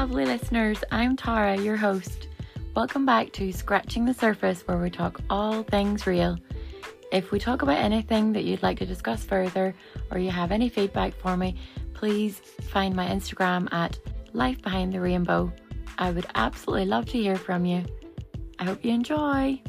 lovely listeners. I'm Tara, your host. Welcome back to Scratching the Surface, where we talk all things real. If we talk about anything that you'd like to discuss further, or you have any feedback for me, please find my Instagram at Life Behind the Rainbow. I would absolutely love to hear from you. I hope you enjoy.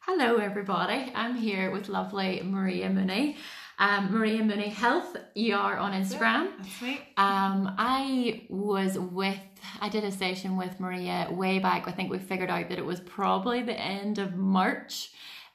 Hello, everybody. I'm here with lovely Maria Mooney. Um, Maria Mooney Health, you are on Instagram. Right. Um, I was with, I did a session with Maria way back. I think we figured out that it was probably the end of March.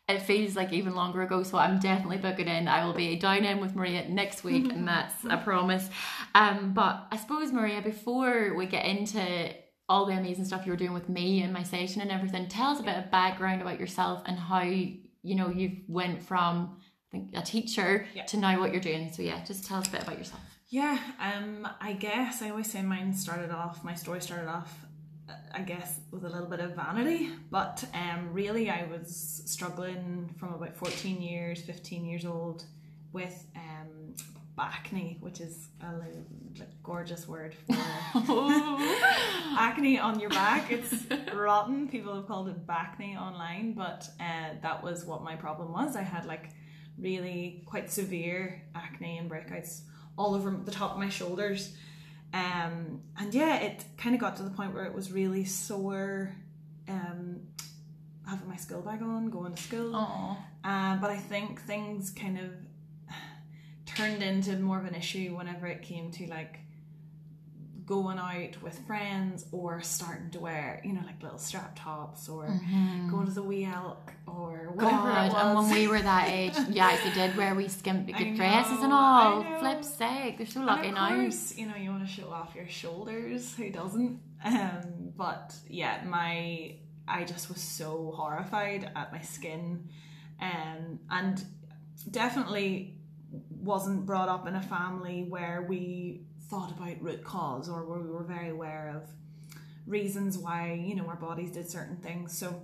It feels like even longer ago, so I'm definitely booking in. I will be down in with Maria next week, and that's a promise. Um, but I suppose, Maria, before we get into all the amazing stuff you were doing with me and my session and everything, tell us a bit of background about yourself and how you know you've went from think a teacher Yeah. to know what you're doing. So yeah, just tell us a bit about yourself. Yeah, um, I guess I always say mine started off, my story started off, uh, I guess, with a little bit of vanity, but um, really I was struggling from about 14 years, 15 years old with um, acne, which is a li- like, gorgeous word for acne on your back. It's rotten. People have called it bacne online, but uh, that was what my problem was. I had like really quite severe acne and breakouts all over the top of my shoulders. Um, and yeah, it kind of got to the point where it was really sore um, having my school bag on, going to school. Uh, but I think things kind of turned into more of an issue whenever it came to like going out with friends or starting to wear, you know, like little strap tops or going to the wee elk or whatever Mm-hmm. God, and when we were that age, yes, you did wear wee skimpy good dresses and all. flip sake, they're so lucky of now. you know, you want to show off your shoulders. Who doesn't? Um, but yeah, my I just was so horrified at my skin, um, and definitely wasn't brought up in a family where we thought about root cause or where we were very aware of reasons why you know our bodies did certain things. So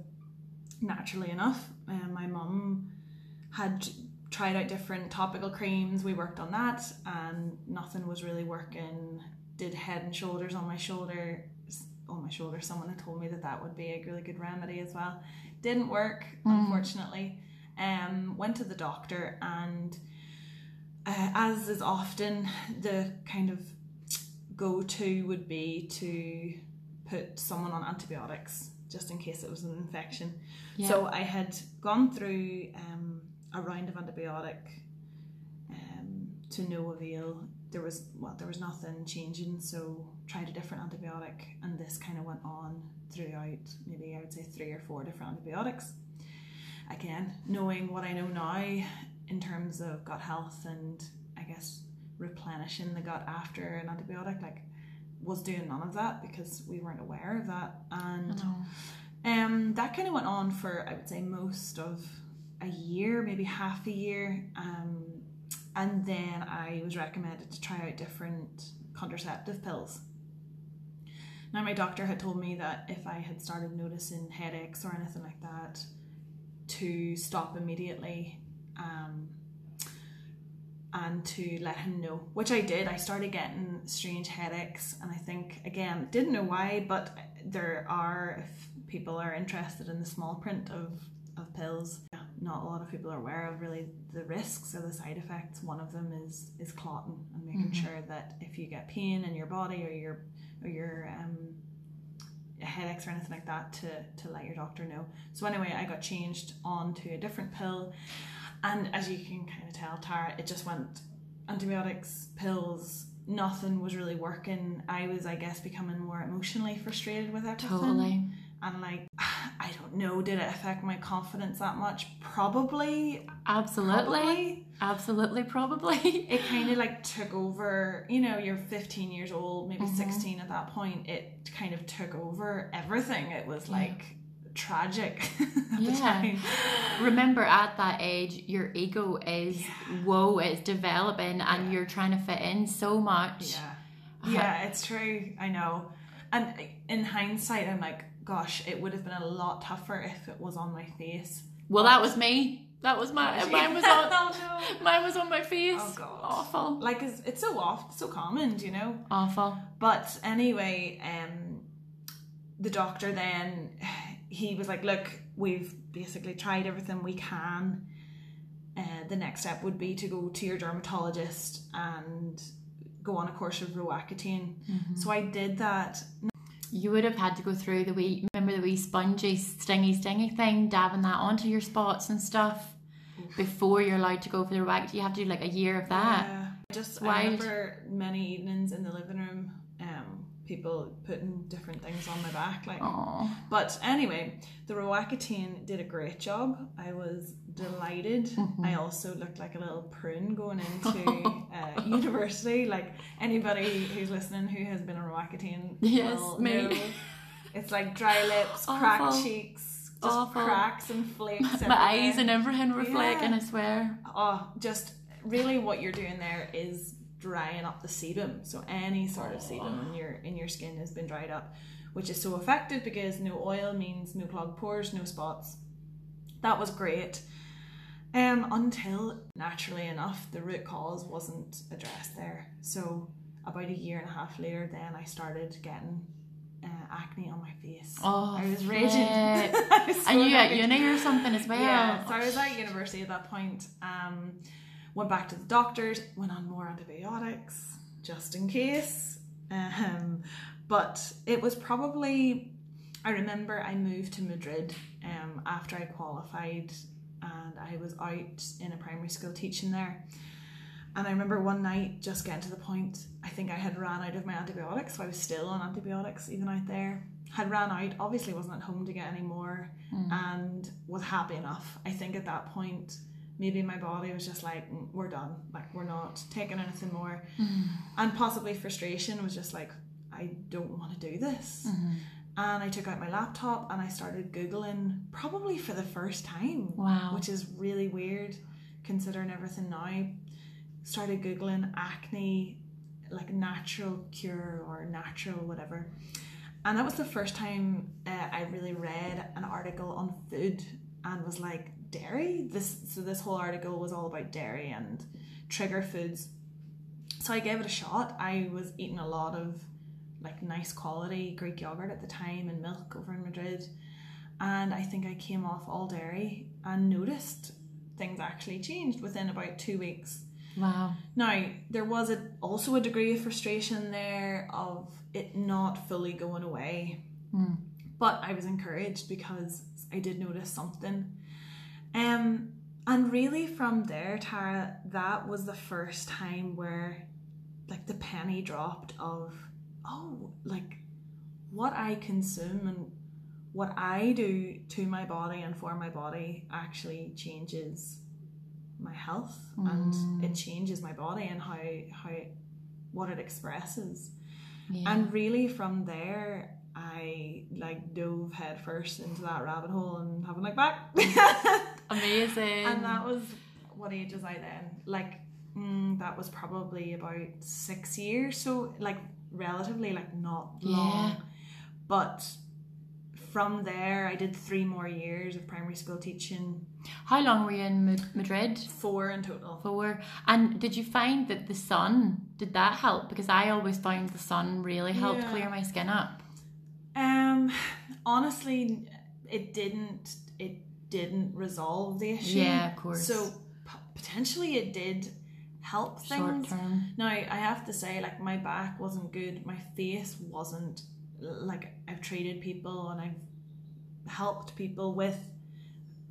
naturally enough, uh, my mum had tried out different topical creams. We worked on that, and nothing was really working. Did head and shoulders on my shoulder, on my shoulder. Someone had told me that that would be a really good remedy as well. Didn't work, unfortunately. Um, went to the doctor, and uh, as is often the kind of go-to would be to put someone on antibiotics just in case it was an infection. Yeah. So I had gone through um, a round of antibiotic um, to no avail. There was well, there was nothing changing, so tried a different antibiotic, and this kind of went on throughout. Maybe I would say three or four different antibiotics. Again, knowing what I know now in terms of gut health and I guess replenishing the gut after an antibiotic, like was doing none of that because we weren't aware of that and. Um, that kind of went on for I would say most of a year, maybe half a year. Um, and then I was recommended to try out different contraceptive pills. Now my doctor had told me that if I had started noticing headaches or anything like that, to stop immediately. Um, and to let him know, which I did. I started getting strange headaches, and I think again didn't know why, but there are if people are interested in the small print of of pills. Not a lot of people are aware of really the risks or the side effects. One of them is is clotting and making sure that if you get pain in your body or your or your um, headaches or anything like that, to to let your doctor know. So anyway, I got changed on to a different pill. And as you can kind of tell, Tara, it just went antibiotics, pills, nothing was really working. I was, I guess, becoming more emotionally frustrated with everything. Totally. And like, I don't know, did it affect my confidence that much? Probably. Absolutely. Probably. Absolutely, probably. It kind of like took over, you know, you're 15 years old, maybe mm-hmm. 16 at that point. It kind of took over everything. It was like tragic at the Yeah. time. Remember, at that age, your ego is whoa, it's developing, and Yeah. you're trying to fit in so much. Yeah. Yeah, it's true. I know. And in hindsight, I'm like, gosh, it would have been a lot tougher if it was on my face. Well, that was me. That was my mine was on oh no. mine was on my face. Oh, God. Awful. Like it's, it's so oft, so common, you know. Awful. But anyway, um, the doctor then he was like, "Look, we've basically tried everything we can. Uh, the next step would be to go to your dermatologist and go on a course of Roaccutane." So I did that. You would have had to go through the wee remember the wee spongy stingy stingy thing, dabbing that onto your spots and stuff before you're allowed to go for the wax. You have to do like a year of that. Yeah. Just I remember many evenings in the living room, people putting different things on my back, like. Oh. But anyway, the Roaccutane did a great job. I was delighted. Mm-hmm. I also looked like a little prune going into uh, university. Like anybody who's listening who has been on Roaccutane Yes, will me. know. It's like dry lips, cracked cheeks, just Awful. cracks and flakes. My eyes and everything were Yeah. flaking, I swear. oh, just really what you're doing there is drying up the sebum. So any sort of sebum in your in your skin has been dried up, which is so effective because no oil means no clogged pores, no spots. That was great. Um, until naturally enough, the root cause wasn't addressed there. So about a year and a half later, then I started getting uh, acne on my face. Oh, I was raging. flip. I was so And you at uni or something as well. Yeah, so I was at university at that point. Um, went back to the doctors, went on more antibiotics just in case. Um, but it was probably, I remember I moved to Madrid um, after I qualified and I was out in a primary school teaching there. And I remember one night just getting to the point, I think I had ran out of my antibiotics, so I was still on antibiotics even out there. Had ran out, obviously wasn't at home to get any more, and was happy enough. I think at that point, maybe my body was just like, "Mm, we're done, like we're not taking anything more. And possibly frustration was just like, I don't want to do this. And I took out my laptop and I started Googling, probably for the first time Wow. which is really weird considering everything now. Started googling acne, like natural cure or natural whatever, and that was the first time uh, I really read an article on food and was like dairy. This so this whole article was all about dairy and trigger foods. So I gave it a shot. I was eating a lot of like nice quality Greek yogurt at the time and milk over in Madrid and I think I came off all dairy and noticed things actually changed within about two weeks. Wow. Now there was a, also a degree of frustration there of it not fully going away, Mm. but I was encouraged because I did notice something. Um, and really from there, Tara, that was the first time where, like, the penny dropped of, oh, like, what I consume and what I do to my body and for my body actually changes my health and it changes my body and how how what it expresses. Yeah. And really from there I like dove headfirst into that rabbit hole and haven't looked back. Amazing. and that was what age was I then? Like mm, that was probably about six years, so like relatively like not long. Yeah. But from there, I did three more years of primary school teaching, How long were you in Madrid? four in total. Four. and did you find that the sun did that help? Because I always found the sun really helped Yeah. clear my skin up. Um, honestly, it didn't. It didn't resolve the issue. Yeah, of course. So p- potentially, it did help things. Now I have to say, like my back wasn't good. My face wasn't like I've treated people and I've helped people with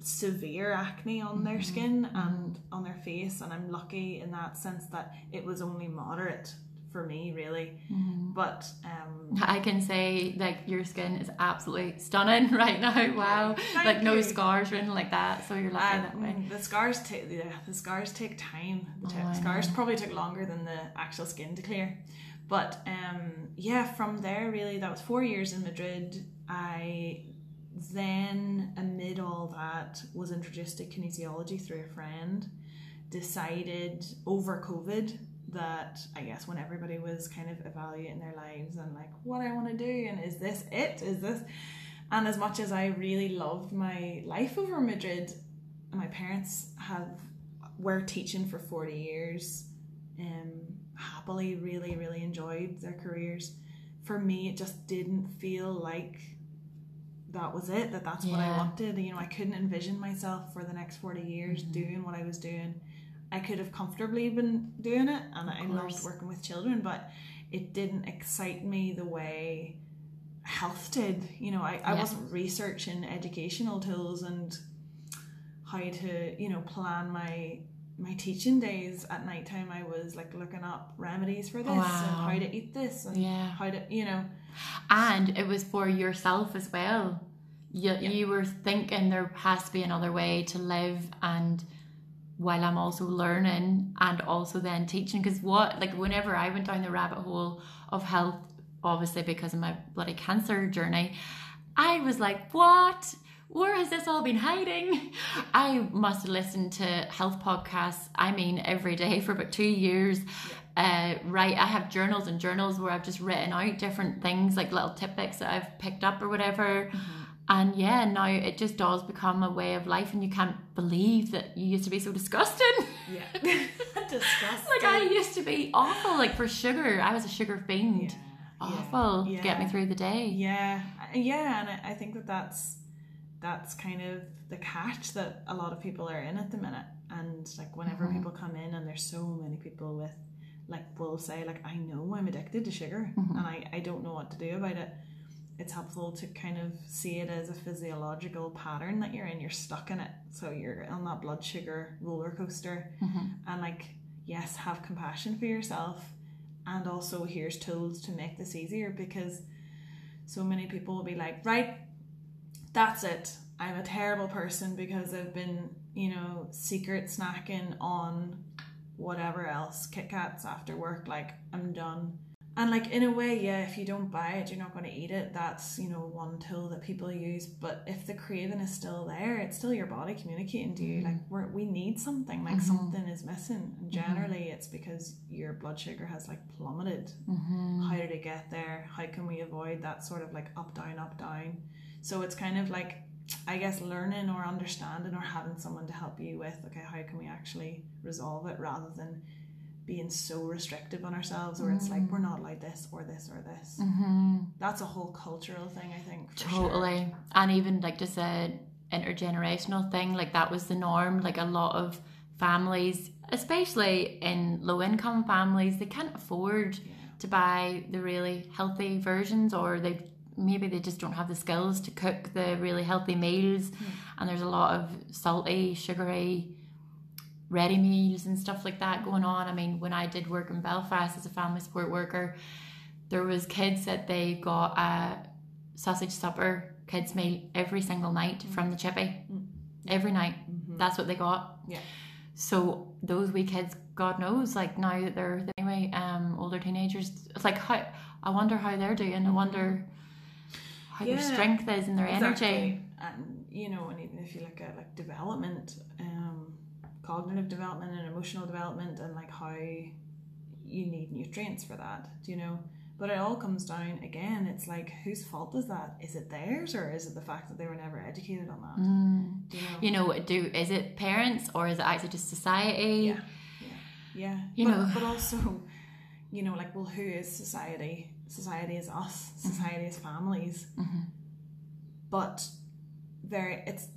severe acne on their mm-hmm. skin mm-hmm. and on their face, and I'm lucky in that sense that it was only moderate for me, really. But um, I can say like your skin is absolutely stunning right now. Wow. Thank like no scars or anything like that. So you're lucky Uh, that way. mm, the scars take yeah, the scars take time. The t- Oh, scars probably took longer than the actual skin to clear. But um, yeah, from there really, that was four years in Madrid. I then, amid all that, was introduced to kinesiology through a friend. Decided over COVID that I guess when everybody was kind of evaluating their lives and like what I want to do and is this it? Is this? And as much as I really loved my life over Madrid, my parents have were teaching for 40 years um happily really really enjoyed their careers for me it just didn't feel like that was it that that's what I wanted you know I couldn't envision myself for the next 40 years Mm-hmm. doing what I was doing I could have comfortably been doing it and I loved working with children but it didn't excite me the way health did you know I, I Yeah. wasn't researching educational tools and how to you know plan my my teaching days at night time I was like looking up remedies for this and Wow. how to eat this and Yeah. how to you know And it was for yourself as well. You, Yeah. you were thinking there has to be another way to live and while I'm also learning and also then teaching. Because what like whenever I went down the rabbit hole of health obviously because of my bloody cancer journey I was like what? Where has this all been hiding? I must have listened to health podcasts I mean every day for about two years. Uh, right I have journals and journals where I've just written out different things like little tidbits that I've picked up or whatever and yeah now it just does become a way of life and you can't believe that you used to be so disgusting yeah disgusting like I used to be awful like for sugar I was a sugar fiend Yeah. awful Yeah. get me through the day Yeah, uh, yeah, and I- think that that's that's kind of the catch that a lot of people are in at the minute. And like whenever Mhm. people come in, and there's so many people with like will say like I know I'm addicted to sugar, Mhm. and I I don't know what to do about it. It's helpful to kind of see it as a physiological pattern that you're in. You're stuck in it, so you're on that blood sugar roller coaster. Mhm. and like yes have compassion for yourself. And also here's tools to make this easier because so many people will be like right that's it. I'm a terrible person because i've been you know secret snacking on whatever else kit kats after work like i'm done and like in a way yeah if you don't buy it you're not going to eat it. That's you know one tool that people use. But if the craving is still there it's still your body communicating to you like we're, we need something like Mhm. something is missing. And generally it's because your blood sugar has like plummeted. Mhm. how did it get there? How can we avoid that sort of like up down up down? So it's kind of like i guess learning or understanding or having someone to help you with okay how can we actually resolve it rather than being so restrictive on ourselves or it's like we're not like this or this or this Mhm. that's a whole cultural thing i think for sure. Totally. And even like just a intergenerational thing, like that was the norm. Like a lot of families, especially in low income families, they can't afford Yeah. to buy the really healthy versions or they maybe they just don't have the skills to cook the really healthy meals and there's a lot of salty, sugary ready meals and stuff like that going on. I mean, when I did work in Belfast as a family support worker, there was kids that they got a sausage supper kids meal every single night mm. from the chippy. Mm. Every night. Mm-hmm. That's what they got. Yeah. So those wee kids, God knows, like now that they're anyway, um, older teenagers, it's like how I wonder how they're doing. I mm-hmm. wonder how their strength is and their energy. And you know, and even if you look at like development, cognitive development and emotional development, and like how you need nutrients for that, do you know? But it all comes down again. It's like whose fault is that? Is it theirs or is it the fact that they were never educated on that? Mm. Do you know? You know, do is it parents or is it actually just society? Yeah. Yeah. You but, know. but also, you know, like, well, who is society? Society is us. Society is families. Mhm. But very, it's,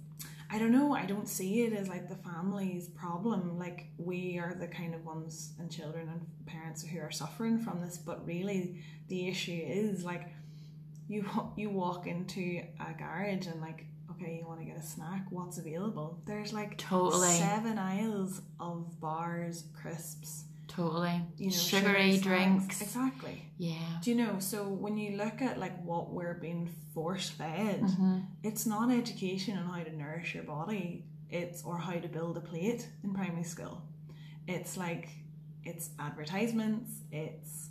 I don't know, I don't see it as like the family's problem. Like, we are the kind of ones and children and parents who are suffering from this. But really, the issue is like, you you walk into a garage and like, okay, you want to get a snack. What's available? There's like Totally. seven aisles of bars, crisps, Totally. you know, Sugary drinks. Exactly. Yeah. Do you know? So when you look at like what we're being force fed, Mhm. it's not education on how to nourish your body. It's or how to build a plate in primary school. It's like it's advertisements. It's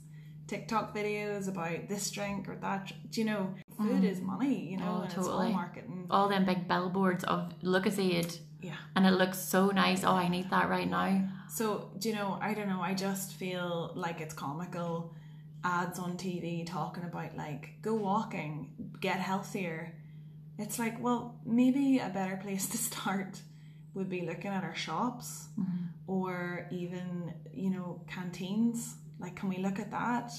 TikTok videos about this drink or that. Do you know? Food is money. You know, Oh, and it's all marketing. All them big billboards of look at Lucozade Yeah. and it looks so nice. Oh, I need that right now. So, do you know, I don't know, I just feel like it's comical. Ads on TV talking about like, go walking, get healthier. It's like, well, maybe a better place to start would be looking at our shops mm-hmm. or even, you know, canteens. Like, can we look at that?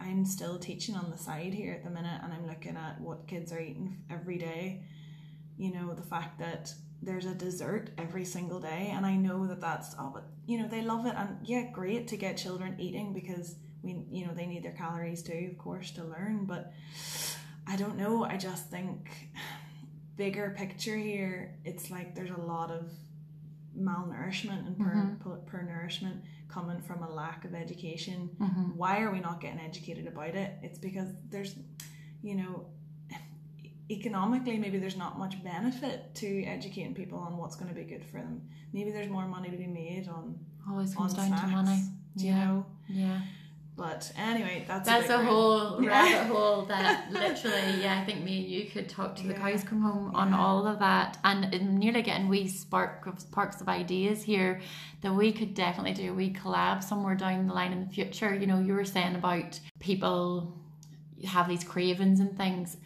I'm still teaching on the side here at the minute and I'm looking at what kids are eating every day. You know, the fact that there's a dessert every single day and I know that that's all but you know they love it and yeah great to get children eating because we you know they need their calories too of course to learn but I don't know I just think bigger picture here it's like there's a lot of malnourishment and per, mm-hmm. per, per nourishment coming from a lack of education. Mm-hmm. Why are we not getting educated about it? It's because there's you know economically maybe there's not much benefit to educating people on what's going to be good for them maybe there's more money to be made on Always on comes down snacks to money. you Yeah. know Yeah. but anyway that's That's a, a whole Yeah. rabbit hole that literally, yeah, I think me and you could talk to the Yeah. cows come home on all of that. And nearly getting wee spark of sparks of ideas here that we could definitely do a wee collab somewhere down the line in the future. You know, you were saying about people have these cravings and things.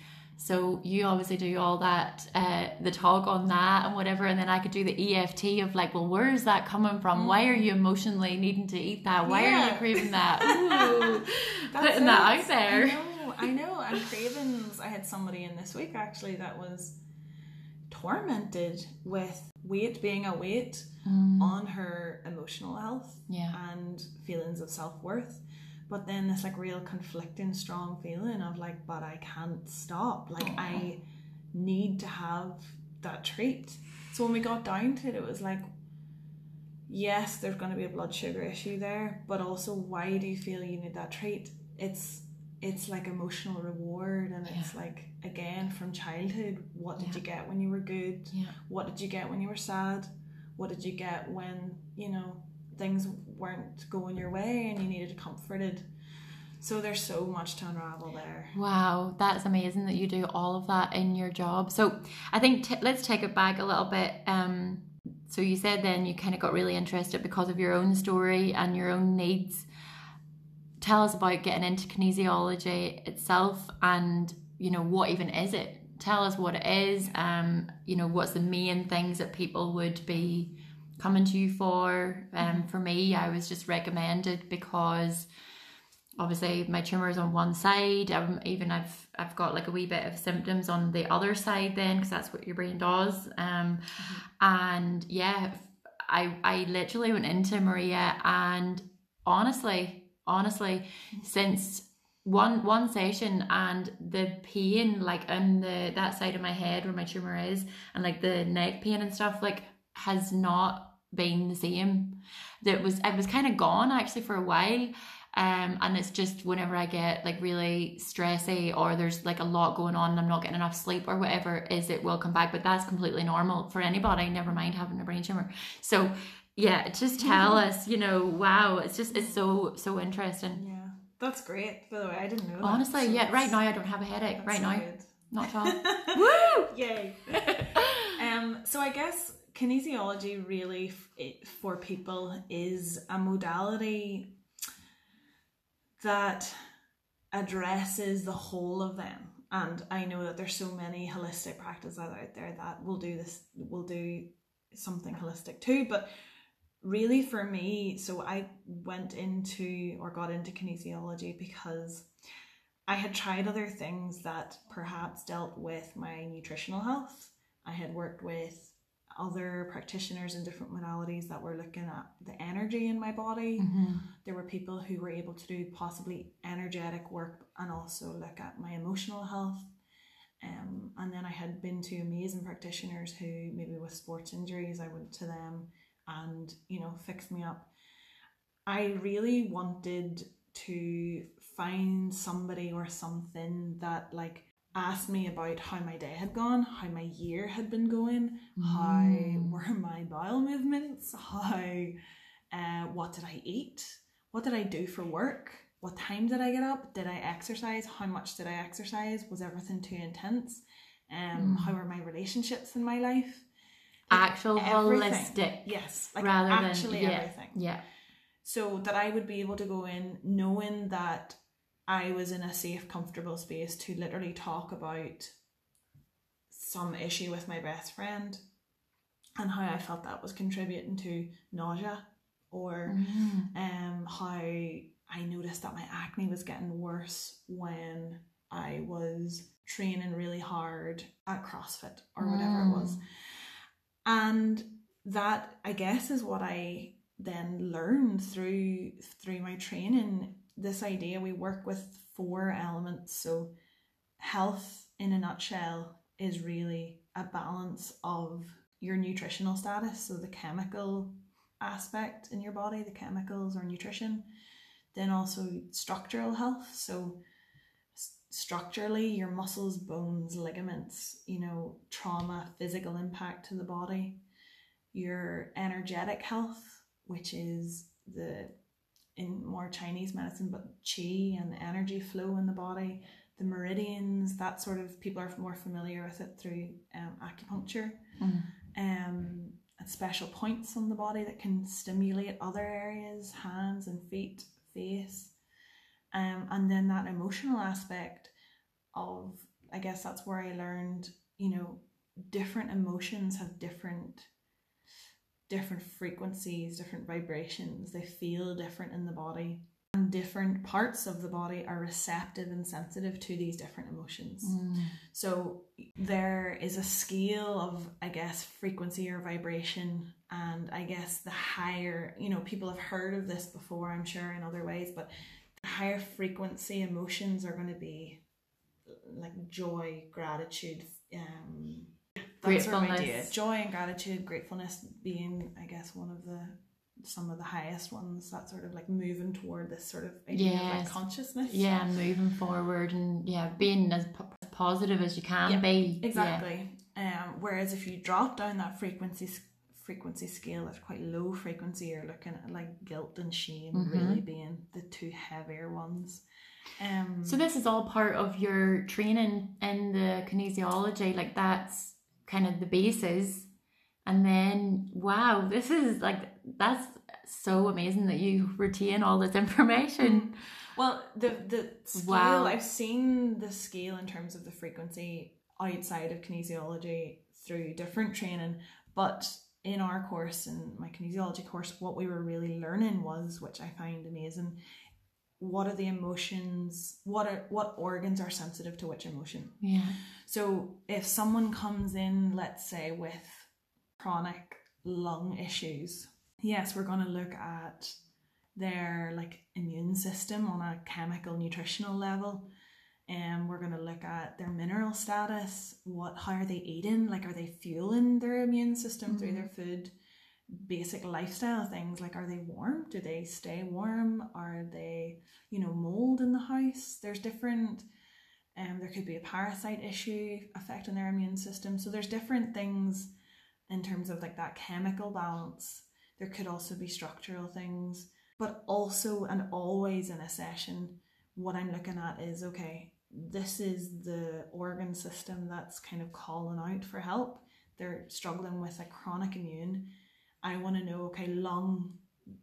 So you obviously do all that, uh, the talk on that and whatever, and then I could do the EFT of like, well, where is that coming from? Why are you emotionally needing to eat that? Why are Mm. You craving that? Ooh, putting that out there. I know, I know. And cravings, I had somebody in this week actually that was tormented with weight being a weight Mm. on her emotional health Yeah. and feelings of self worth. But then this like real conflicting strong feeling of like, but I can't stop. Like I need to have that treat. So when we got down to it, it was like, yes, there's going to be a blood sugar issue there, but also why do you feel you need that treat? It's it's like emotional reward, and it's like again from childhood. What did Yeah. you get when you were good? Yeah. What did you get when you were sad? What did you get when you know things weren't going your way and you needed comforted? So there's so much to unravel there. Wow, that's amazing that you do all of that in your job. So I think t- let's take it back a little bit. Um, so you said then you kind of got really interested because of your own story and your own needs. Tell us about getting into kinesiology itself, and you know what even is it? Tell us what it is. Um, you know what's the main things that people would be coming to you for. Um, for me, I was just recommended because obviously my tumor is on one side. Um, even i've i've got like a wee bit of symptoms on the other side then because that's what your brain does. Um and yeah i i literally went into maria and honestly honestly since one one session and the pain like in the that side of my head where my tumor is and like the neck pain and stuff like has not been the same that was I was kind of gone actually for a while um and it's just whenever I get like really stressy or there's like a lot going on and I'm not getting enough sleep or whatever is it will come back but that's completely normal for anybody never mind having a brain tumor so yeah just tell us you know wow it's just it's so so interesting Yeah, that's great. By the way, I didn't know. that, honestly so yeah right now I don't have a headache right so now good. not at all woo Yay. um, so I guess kinesiology really f- for people is a modality that addresses the whole of them. And I know that there's so many holistic practices out there that will do this, will do something holistic too. But really, for me, so I went into or got into kinesiology because I had tried other things that perhaps dealt with my nutritional health. I had worked with other practitioners in different modalities that were looking at the energy in my body. Mhm. There were people who were able to do possibly energetic work and also look at my emotional health. Um, and then I had been to amazing practitioners who, maybe with sports injuries, I went to them and, you know, fixed me up. I really wanted to find somebody or something that, like, asked me about how my day had gone, how my year had been going, how Mm. were my bowel movements, how uh, what did I eat, what did I do for work, what time did I get up, did I exercise, how much did I exercise, was everything too intense, um, Mm. how were my relationships in my life, actual everything. holistic yes, like rather actually than yeah, everything yeah so that I would be able to go in knowing that I was in a safe, comfortable space to literally talk about some issue with my best friend and how I felt that was contributing to nausea or Mm. um, how I noticed that my acne was getting worse when I was training really hard at CrossFit or whatever it was. Mm. And that I guess is what I then learned through through my training. This idea we work with four elements. So health in a nutshell is really a balance of your nutritional status, so the chemical aspect in your body, the chemicals or nutrition, then also structural health. So structurally, your muscles, bones, ligaments, you know, trauma, physical impact to the body, your energetic health, which is the in more Chinese medicine, but chi and the energy flow in the body, the meridians, that sort of people are more familiar with it through um, acupuncture Mm. um, and special points on the body that can stimulate other areas, hands and feet, face. Um, and then that emotional aspect of, I guess that's where I learned, you know, different emotions have different different frequencies, different vibrations. They feel different in the body. And different parts of the body are receptive and sensitive to these different emotions. Mm. So there is a scale of, I guess, frequency or vibration, and I guess the higher, you know, people have heard of this before, I'm sure, in other ways, but the higher frequency emotions are going to be like joy, gratitude, um, that sort of idea. Joy and gratitude, gratefulness being, I guess, one of the some of the highest ones. That sort of like moving toward this sort of idea of like consciousness. Yeah, and moving forward and yeah, being as, as positive as you can Yeah, be. Exactly. Um, whereas if you drop down that frequency frequency scale, that's quite low frequency. You're looking at like guilt and shame Mhm. really being the two heavier ones. Um, So this is all part of your training in the kinesiology, like that's kind of the basis. And then wow, this is like that's so amazing that you retain all this information. Mm-hmm. well, the the scale Wow. I've seen the scale in terms of the frequency outside of kinesiology through different training, but in our course in my kinesiology course, what we were really learning was, which I find amazing, what are the emotions? What are what organs are sensitive to which emotion? Yeah. So if someone comes in, let's say, with chronic lung issues, yes, we're going to look at their like immune system on a chemical nutritional level. And we're going to look at their mineral status. What, how are they eating? Like, are they fueling their immune system through Mhm. their food? Basic lifestyle things like, are they warm? Do they stay warm? Are they, you know, mold in the house? There's different um, there could be a parasite issue affecting their immune system. So there's different things in terms of like that chemical balance. There could also be structural things, but also and always in a session, what I'm looking at is okay, this is the organ system that's kind of calling out for help. They're struggling with a chronic immune. I want to know, okay, lung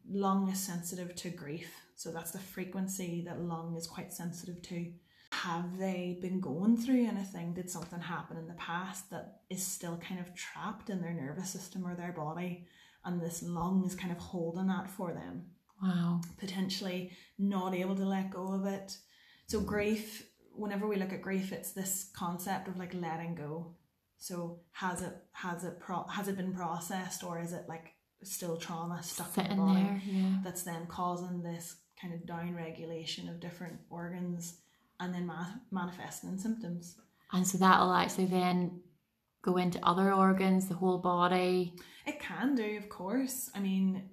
lung is sensitive to grief. So that's the frequency that lung is quite sensitive to have they been going through anything? Did something happen in the past that is still kind of trapped in their nervous system or their body? And this lung is kind of holding that for them, Wow. potentially not able to let go of it. So, grief, whenever we look at grief, it's this concept of like letting go. So, has it has it pro- has it been processed or is it like still trauma stuck in the body? there, yeah. that's then causing this kind of down regulation of different organs and then ma- manifesting in symptoms. And so that'll actually then go into other organs, the whole body. It can do, of course. I mean,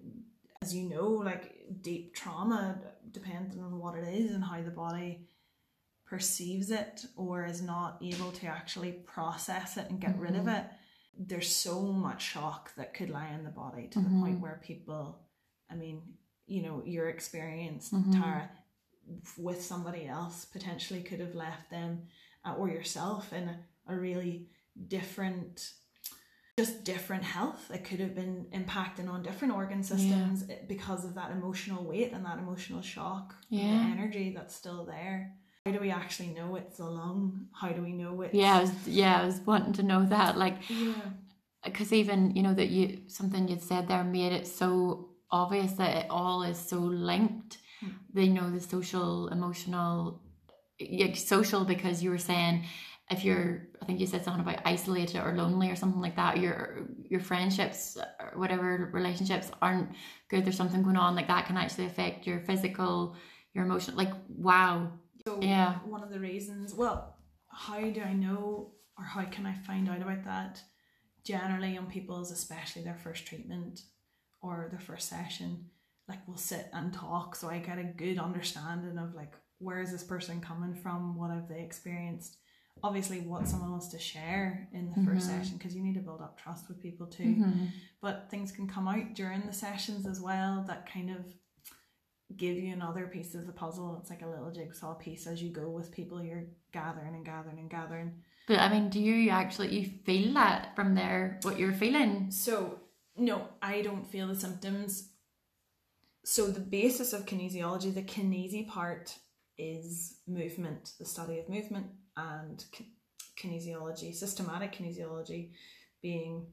as you know, like deep trauma, depending on what it is and how the body perceives it or is not able to actually process it and get rid of it, there's so much shock that could lie in the body to the point where people, I mean, you know, your experience, Tara, with somebody else potentially could have left them uh, or yourself in a, a really different just different health. It could have been impacting on different organ systems eh, because of that emotional weight and that emotional shock and the energy that's still there how do we actually know it's the lung how do we know it? Yeah, I was yeah, I was wanting to know that. Like yeah because even you know that you something you'd said there made it so obvious that it all is so linked. Hmm. They know the social, emotional, yeah, social because you were saying if you're I think you said something about isolated or lonely or something like that, your your friendships or whatever relationships aren't good, there's something going on like that can actually affect your physical, your emotional like wow. So Yeah. one of the reasons, well, how do I know or how can I find out about that? Generally on people's, especially their first treatment or their first session, like we'll sit and talk so I get a good understanding of like where is this person coming from, what have they experienced. Obviously what someone wants to share in the first Mhm. session because you need to build up trust with people too Mhm. but things can come out during the sessions as well that kind of give you another piece of the puzzle. It's like a little jigsaw piece as you go with people you're gathering and gathering and gathering. But I mean, do you actually you feel that from there what you're feeling? So, no, I don't feel the symptoms. So, the basis of kinesiology, the kinesi part is movement, the study of movement, and kinesiology, systematic kinesiology being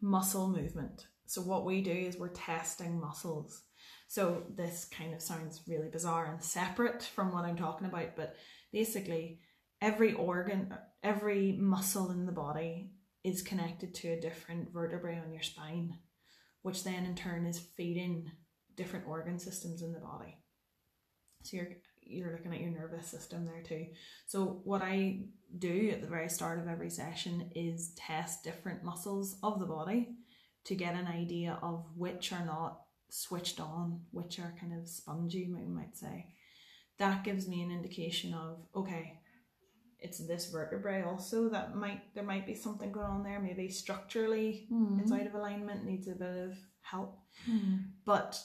muscle movement. So, what we do is we're testing muscles. So, this kind of sounds really bizarre and separate from what I'm talking about, but basically, every organ, every muscle in the body is connected to a different vertebrae on your spine, which then in turn is feeding different organ systems in the body. So you're you're looking at your nervous system there too. So what I do at the very start of every session is test different muscles of the body to get an idea of which are not switched on, which are kind of spongy, we might say. That gives me an indication of okay, it's this vertebrae also that might there might be something going on there. Maybe structurally it's out of alignment, needs a bit of help. Mhm. But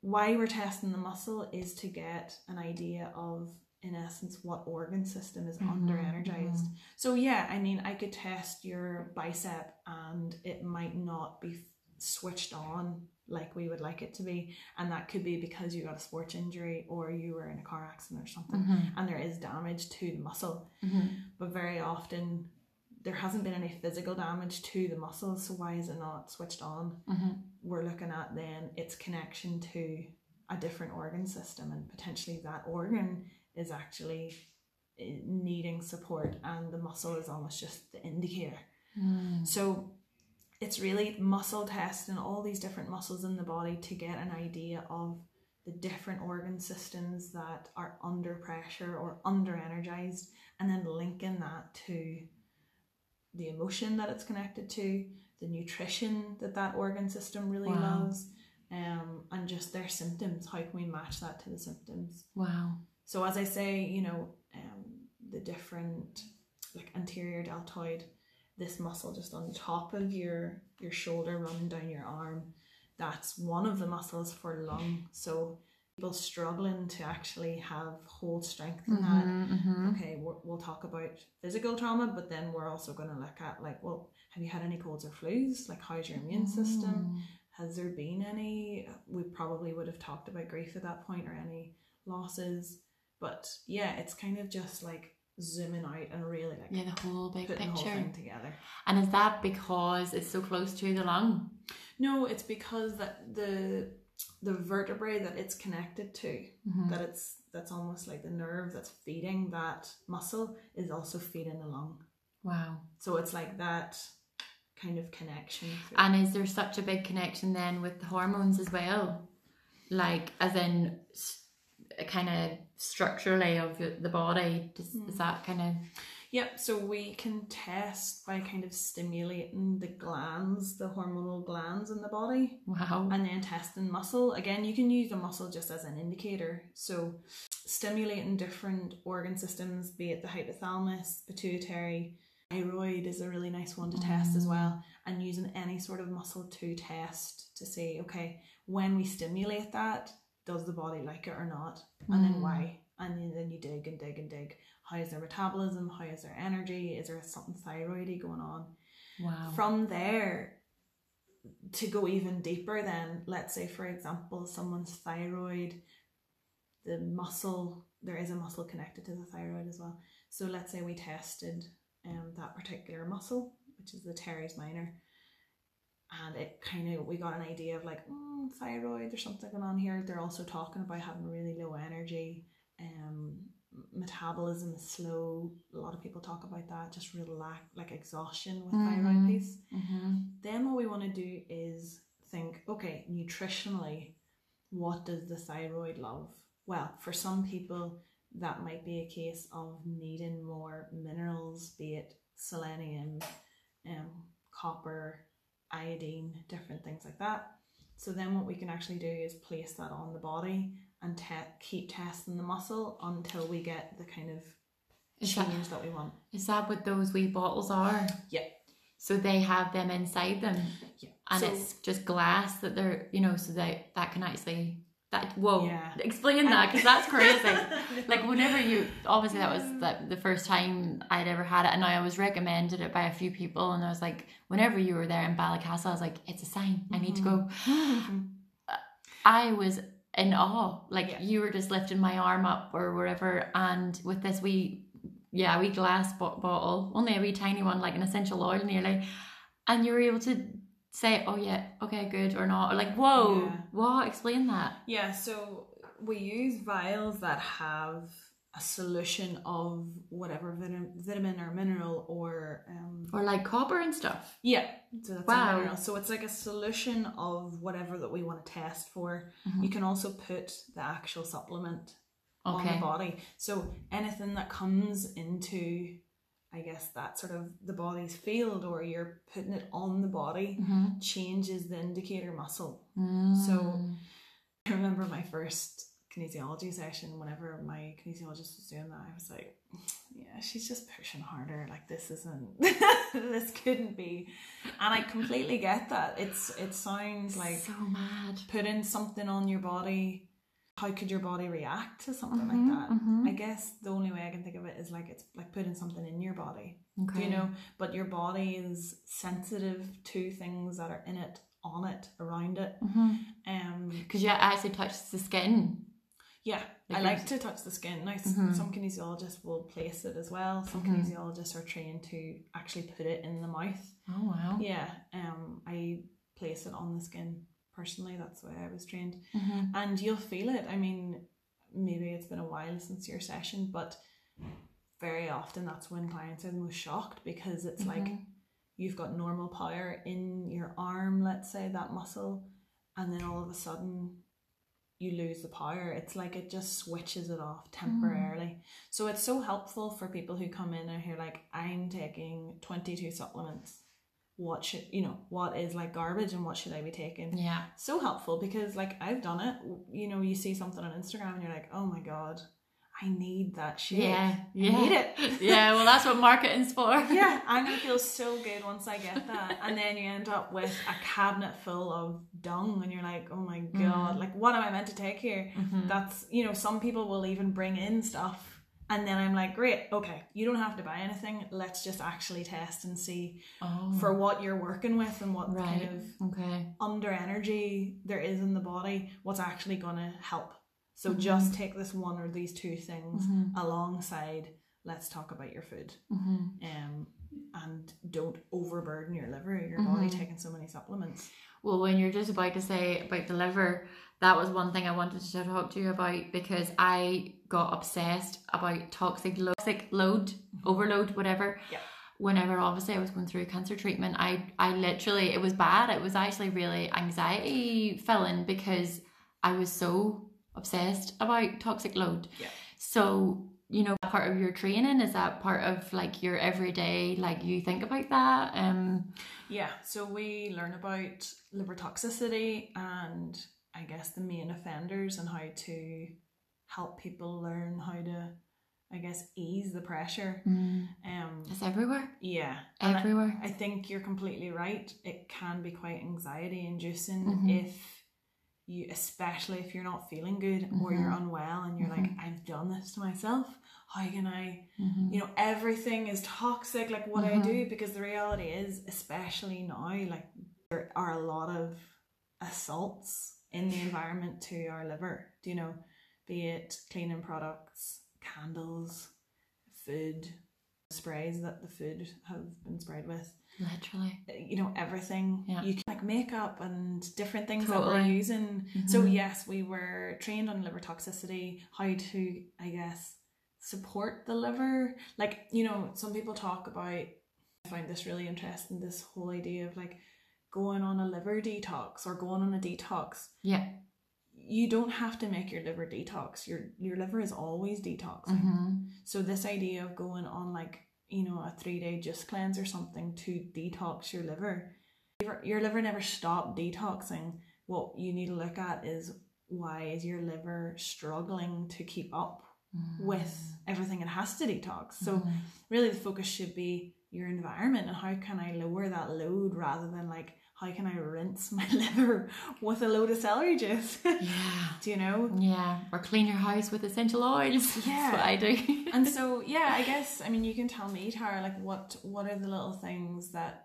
why we're testing the muscle is to get an idea of, in essence, what organ system is Mhm, under energized. So, yeah, I mean, I could test your bicep and it might not be switched on like we would like it to be. And that could be because you got a sports injury or you were in a car accident or something Mhm. and there is damage to the muscle. Mhm. But very often, there hasn't been any physical damage to the muscle, so why is it not switched on? Mhm. we're looking at then its connection to a different organ system and potentially that organ is actually eh, needing support and the muscle is almost just the indicator Mm. so it's really muscle testing all these different muscles in the body to get an idea of the different organ systems that are under pressure or under energized and then linking that to the emotion that it's connected to the nutrition that that organ system really Wow. loves um, and just their symptoms how can we match that to the symptoms Wow. so as I say, you know, um, the different like anterior deltoid, this muscle just on top of your your shoulder running down your arm, that's one of the muscles for lung. So people struggling to actually have hold strength in that. Mhm, mhm. Okay, we'll, we'll talk about physical trauma, but then we're also going to look at like, well, have you had any colds or flus? Like, how's your immune system? Mm. Has there been any? We probably would have talked about grief at that point or any losses. But yeah, it's kind of just like zooming out and really like Yeah, the whole big putting the whole picture. thing together. And is that because it's so close to the lung? No, it's because that the the vertebrae that it's connected to, Mhm. that it's that's almost like the nerve that's feeding that muscle is also feeding the lung. Wow. So it's like that kind of connection. And is there such a big connection then with the hormones as well? Like, as in, kind of structurally of the the body? Does, Hmm. Is that kind of. Yep, so we can test by kind of stimulating the glands, the hormonal glands in the body, Wow. and then testing muscle. Again, you can use the muscle just as an indicator. So, stimulating different organ systems, be it the hypothalamus, pituitary, thyroid is a really nice one to test as well, and using any sort of muscle to test to say, okay, when we stimulate that, does the body like it or not? And then Mm. why? And then, then you dig and dig and dig. How is their metabolism? How is their energy? Is there something thyroidy going on? Wow. From there, to go even deeper, then let's say, for example, someone's thyroid, the muscle, there is a muscle connected to the thyroid as well. So let's say we tested um, that particular muscle which is the teres minor. And it kind of, we got an idea of like, mm, thyroid, there's something going on here. They're also talking about having really low energy. Um, metabolism is slow. A lot of people talk about that, just real lack, like exhaustion with Mhm. thyroid piece. Mm-hmm. Then what we want to do is think, okay, nutritionally, what does the thyroid love? Well, for some people, that might be a case of needing more minerals, be it selenium, um, copper, iodine, different things like that. So then what we can actually do is place that on the body and te- keep testing the muscle until we get the kind of Is that, change that we want. is that what those wee bottles are? Yeah. So they have them inside them, Yeah. and So- it's just glass that they're, you know, so that that can actually that. Whoa, Yeah. explain that because that's crazy. like whenever you obviously that was the, the first time I'd ever had it and I was recommended it by a few people and I was like whenever you were there in Ballycastle I was like it's a sign I need to go mm-hmm. uh, I was in awe like Yeah. you were just lifting my arm up or wherever and with this wee yeah wee glass bottle only a wee tiny one like an essential oil nearly and you were able to say oh yeah okay good or not or like whoa Yeah. what explain that Yeah, so we use vials that have a solution of whatever vitamin, vitamin or mineral or um or like copper and stuff yeah, so that's Wow. So it's like a solution of whatever that we want to test for. Mhm. You can also put the actual supplement on the body. So anything that comes into I guess that sort of the body's field or you're putting it on the body Mhm. changes the indicator muscle. Mm. So- I remember my first kinesiology session, whenever my kinesiologist was doing that, I was like, yeah, she's just pushing harder. Like this isn't this couldn't be. And I completely get that. It's it sounds like so mad. putting something on your body. How could your body react to something Mhm, like that? mhm. I guess the only way I can think of it is like it's like putting something in your body. Okay. You know, but your body is sensitive to things that are in it, on it, around it. Um Because you actually touch the skin. Yeah, Like I like to touch the skin. Now, s Mhm. some kinesiologists will place it as well. Some Mhm. kinesiologists are trained to actually put it in the mouth. Oh wow. Yeah, um, I place it on the skin personally. That's the way I was trained, Mhm. and you'll feel it. I mean, maybe it's been a while since your session, but very often that's when clients are the most shocked because it's like Mhm. you've got normal power in your arm, let's say that muscle, and then all of a sudden you lose the power. It's like it just switches it off temporarily. So it's so helpful for people who come in and who are like, I'm taking 22 supplements. What should, you know, what is like garbage and what should I be taking? Yeah. So helpful because like I've done it. You know, you see something on Instagram and you're like, oh my God, I need that shit. Yeah. I Yeah. need it. yeah. Well, that's what marketing's for. yeah, I'm gonna feel so good once I get that. And then you end up with a cabinet full of dung, and you're like, oh my god, Mhm. like what am I meant to take here? Mhm. That's you know, some people will even bring in stuff, and then I'm like, great, okay, you don't have to buy anything. Let's just actually test and see Oh. for what you're working with and what right. kind of Okay. under energy there is in the body, what's actually gonna help. So Mhm. just take this one or these two things Mhm. alongside. Let's talk about your food Mhm. um, and don't overburden your liver, your body Mhm. taking so many supplements. Well, when you're just about to say about the liver, that was one thing I wanted to talk to you about because I got obsessed about toxic lo- toxic load, overload, whatever. Yeah. Whenever obviously I was going through cancer treatment, I I literally it was bad. It was actually really anxiety filling because I was so obsessed about toxic load. Yeah. So you know, part of your training is that part of like your everyday, like you think about that. Um. Yeah, so we learn about liver toxicity and I guess the main offenders and how to help people learn how to, I guess, ease the pressure. mm, Um, It's everywhere. yeah, and I- Everywhere. I think you're completely right. It can be quite anxiety inducing Mhm. if you, especially if you're not feeling good or you're Mhm. unwell and you're like, Mhm. I've done this to myself. How can I, Mhm. you know, everything is toxic, like what I Mhm. do? Because the reality is, especially now, like there are a lot of assaults in the environment to our liver. Do you know, be it cleaning products, candles, food, sprays that the food have been sprayed with. Literally. you know everything Yeah. you can like makeup and different things that Totally. we're using so Mhm. yes we were trained on liver toxicity how to i guess support the liver like you know some people talk about i find this really interesting this whole idea of like going on a liver detox or going on a detox Yeah. you don't have to make your liver detox your your liver is always detoxing hmm so this idea of going on like you know a three day just cleanse or something to detox your liver, your, your liver never stopped detoxing. What you need to look at is why is your liver struggling to keep up with everything it has to detox. So Mhm. really the focus should be your environment and how can I lower that load rather than like how can I rinse my liver with a load of celery juice. yeah. Do you know? Yeah. Or clean your house with essential oils. Yeah. That's what I do. and so yeah i guess i mean you can tell me tara like what what are the little things that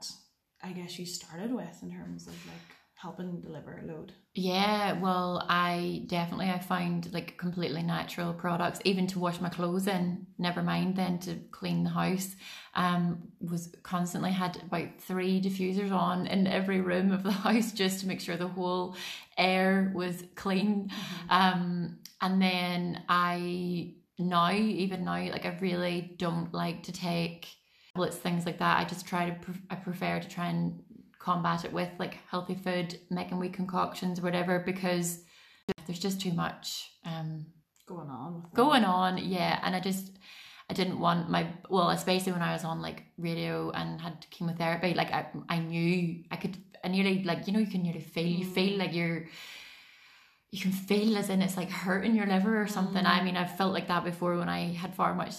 i guess you started with in terms of like helping deliver a load Yeah, well, I definitely I found like completely natural products, even to wash my clothes in. Never mind then to clean the house. Um, was constantly had about three diffusers on in every room of the house just to make sure the whole air was clean. Um, and then I now even now like I really don't like to take tablets things like that. I just try to I prefer to try and combat it with like healthy food, making wee concoctions, whatever, because there's just too much um, going on going on. Yeah, and I just I didn't want my well, especially when I was on like radio and had chemotherapy. Like I I knew I could I nearly like you know you can nearly feel you feel like you're. You can feel as in it's like hurting your liver or something. I mean, I've felt like that before when I had far much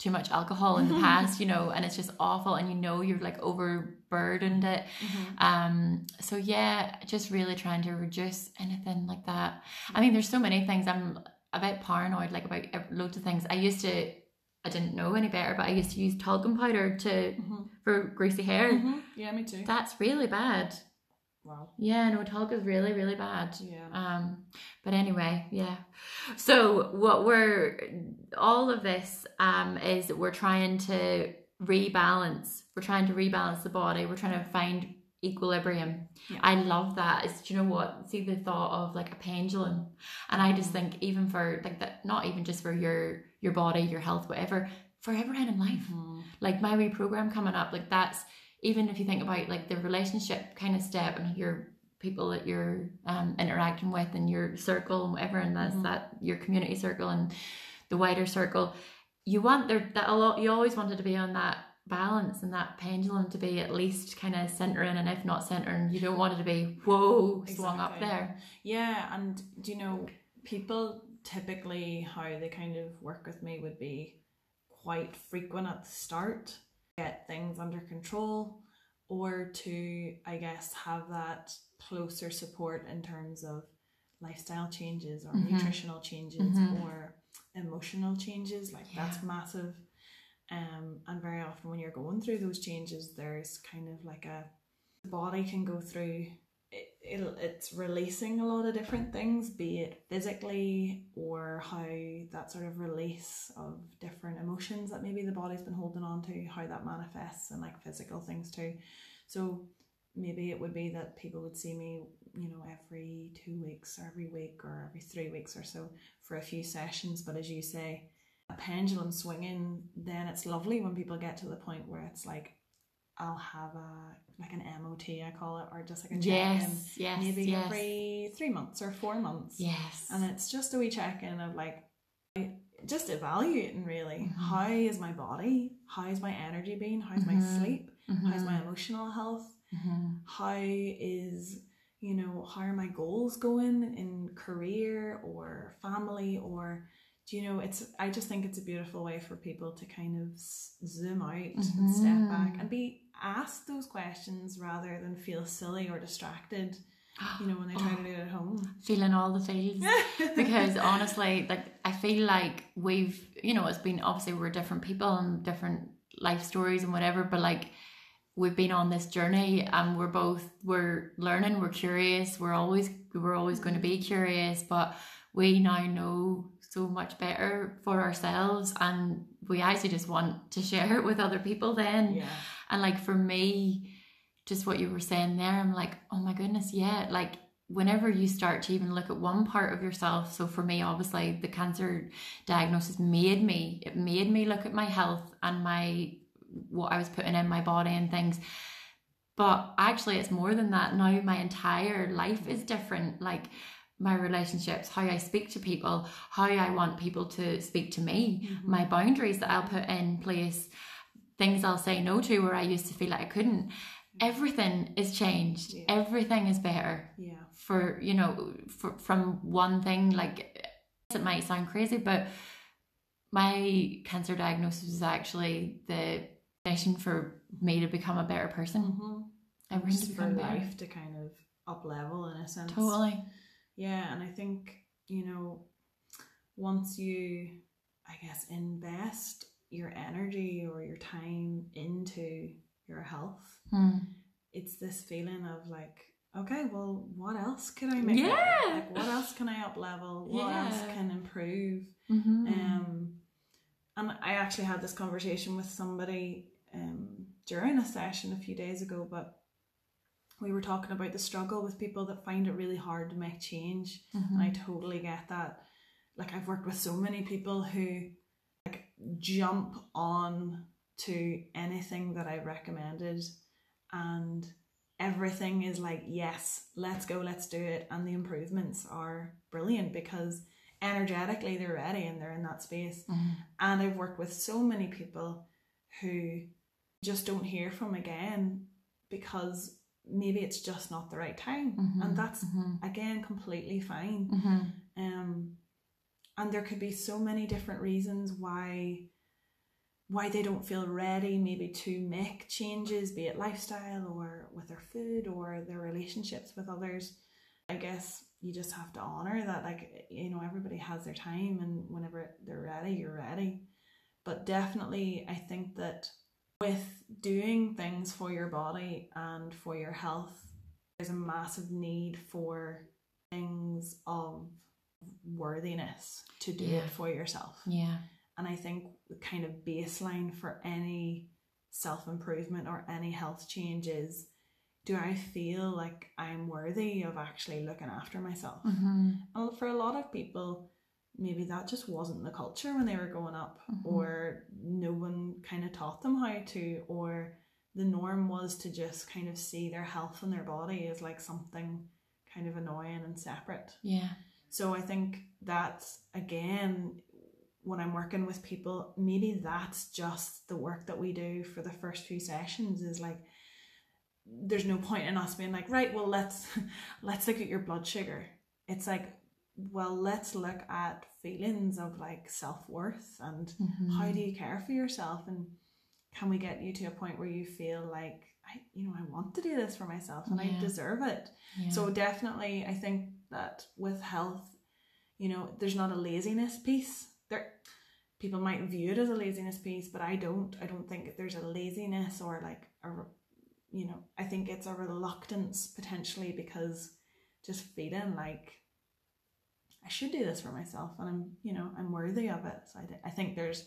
too much alcohol in the past, you know, and it's just awful and you know you're like overburdened it. Mhm. Um so yeah, just really trying to reduce anything like that. I mean there's so many things I'm a bit paranoid like about loads of things. I used to I didn't know any better, but I used to use talcum powder to Mhm. for greasy hair. Mhm. yeah me too That's really bad. Wow Yeah, no, talc is really, really bad. yeah Um, but anyway, yeah. So what we're all of this um is we're trying to rebalance. We're trying to rebalance the body. We're trying to find equilibrium. Yeah. I love that. It's do you know what? See the thought of like a pendulum. And I just think even for like that not even just for your your body, your health, whatever, for everyone in life Mhm. like my reprogram coming up like that's even if you think about like the relationship kind of step and your people that you're um, interacting with and your circle and whatever and that's Mhm. that your community circle and the wider circle you want there that a lot you always wanted to be on that balance and that pendulum to be at least kind of centering and if not centering you don't want it to be whoa swung up there. Yeah, and do you know, people typically how they kind of work with me would be quite frequent at the start, get things under control, or to, I guess, have that closer support in terms of lifestyle changes or Mhm. nutritional changes Mhm. or emotional changes. Like that's massive. Um, and very often when you're going through those changes, there's kind of like a the body can go through it, it's releasing a lot of different things, be it physically or how that sort of release of different emotions that maybe the body's been holding on to, how that manifests and like physical things too. So maybe it would be that people would see me, you know, every two weeks or every week or every three weeks or so for a few sessions. But as you say, a pendulum swinging, then it's lovely when people get to the point where it's like, I'll have a like an MOT, I call it, or just like a check-in yes yes maybe yes every three months or four months. yes And it's just a wee check in of like, just evaluating really Mhm. how is my body, how is my energy being, how's my Mhm. sleep, how's Mhm. my emotional health, Mhm. how is you know how are my goals going in career or family or do you know it's i just think it's a beautiful way for people to kind of zoom out and mm-hmm. step back and be asked those questions rather than feel silly or distracted you know when they try to do it at home. Feeling all the feels because honestly like i feel like we've you know it's been obviously we're different people and different life stories and whatever but like we've been on this journey and we're both we're learning we're curious we're always we're always going to be curious but we now know so much better for ourselves and we actually just want to share it with other people then yeah And like for me, just what you were saying there, I'm like, oh my goodness, yeah. Like whenever you start to even look at one part of yourself, so for me, obviously, the cancer diagnosis made me, it made me look at my health and my what I was putting in my body and things. But actually, it's more than that. Now, my entire life is different. Like, my relationships, how I speak to people, how I want people to speak to me, mm-hmm. my boundaries that I'll put in place, things I'll say no to where I used to feel like I couldn't. Mm-hmm. Everything is changed. Yeah. Everything is better. Yeah. For you know, for, from one thing like it might sound crazy, but my cancer diagnosis was actually the mission for me to become a better person. Mm-hmm. Everything to become better. life to kind of up level in a sense. Totally yeah and i think you know once you i guess invest your energy or your time into your health hmm. it's this feeling of like okay well what else can i make yeah like what else can i up level what yeah. else can improve mm-hmm. um and i actually had this conversation with somebody um during a session a few days ago but we were talking about the struggle with people that find it really hard to make change mm-hmm. and i totally get that like i've worked with so many people who like jump on to anything that i recommended and everything is like yes let's go let's do it and the improvements are brilliant because energetically they're ready and they're in that space mm-hmm. and i've worked with so many people who just don't hear from again because maybe it's just not the right time. Mm-hmm, and that's mm-hmm. again completely fine. Mm-hmm. um and there could be so many different reasons why why they don't feel ready maybe to make changes be it lifestyle or with their food or their relationships with others. I guess you just have to honor that like you know everybody has their time and whenever they're ready you're ready. But definitely i think that with doing things for your body and for your health, there's a massive need for things of worthiness to do yeah. it for yourself. Yeah. And I think the kind of baseline for any self improvement or any health change is do I feel like I'm worthy of actually looking after myself? Mm-hmm. And for a lot of people, maybe that just wasn't the culture when they were growing up mm-hmm. or no one kind of taught them how to or the norm was to just kind of see their health and their body as like something kind of annoying and separate. Yeah. So i think that's again when i'm working with people maybe that's just the work that we do for the first few sessions is like there's no point in us being like right well let's let's look at your blood sugar. It's like well, let's look at feelings of like self worth and mm-hmm. how do you care for yourself and can we get you to a point where you feel like I, you know, I want to do this for myself and yeah. I deserve it. Yeah. So definitely, I think that with health, you know, there's not a laziness piece. There, people might view it as a laziness piece, but I don't. I don't think there's a laziness or like a, you know, I think it's a reluctance potentially because just feeling like I should do this for myself and I'm, you know, I'm worthy of it. So I, I think there's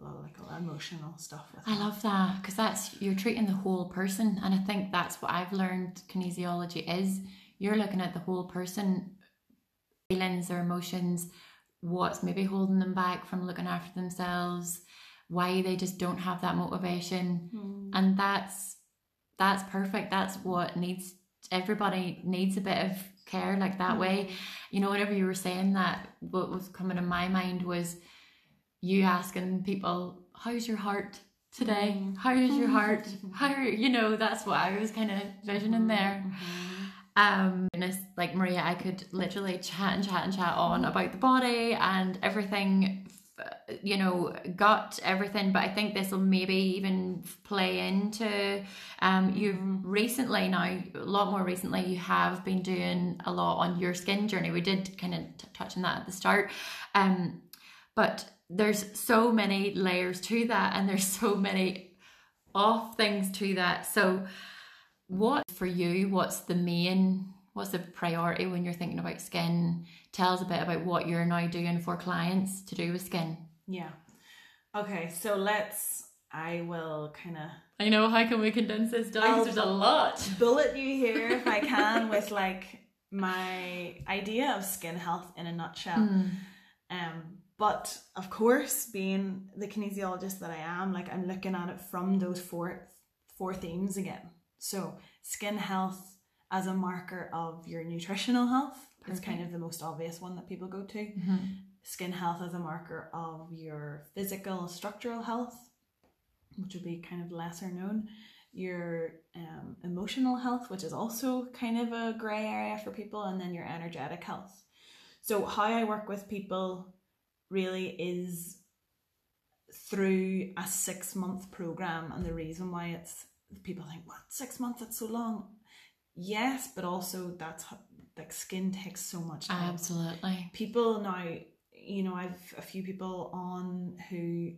a lot of like a lot of emotional stuff with I love that because that's you're treating the whole person and I think that's what I've learned kinesiology is you're looking at the whole person feelings or emotions what's maybe holding them back from looking after themselves why they just don't have that motivation mm. and that's that's perfect that's what needs everybody needs a bit of care like that mm. way you know whenever you were saying that what was coming in my mind was you asking people how's your heart today mm. how is your heart how you know that's what i was kind of visioning mm-hmm. there mm-hmm. um like maria i could literally chat and chat and chat on about the body and everything you know got everything but i think this will maybe even play into um you've mm-hmm. recently now a lot more recently you have been doing a lot on your skin journey. We did kind of t- touch on that at the start. Um but there's so many layers to that and there's so many off things to that. So what for you what's the main what's the priority when you're thinking about skin tell us a bit about what you're now doing for clients to do with skin yeah okay so let's i will kind of I know. How can we condense this down? 'Cause I'll- There's a lot. bullet you here if I can with like my idea of skin health in a nutshell. Mm. Um, but of course, being the kinesiologist that I am, like I'm looking at it from those four four themes again. So skin health as a marker of your nutritional health. It's kind of the most obvious one that people go to. Mhm. Skin health as a marker of your physical structural health, which would be kind of lesser known. Your um, emotional health, which is also kind of a grey area for people, and then your energetic health. So, how I work with people really is through a six month program, and the reason why it's people think, what, six months, that's so long. Yes, but also that's like skin takes so much time Absolutely. people now you know i've a few people on who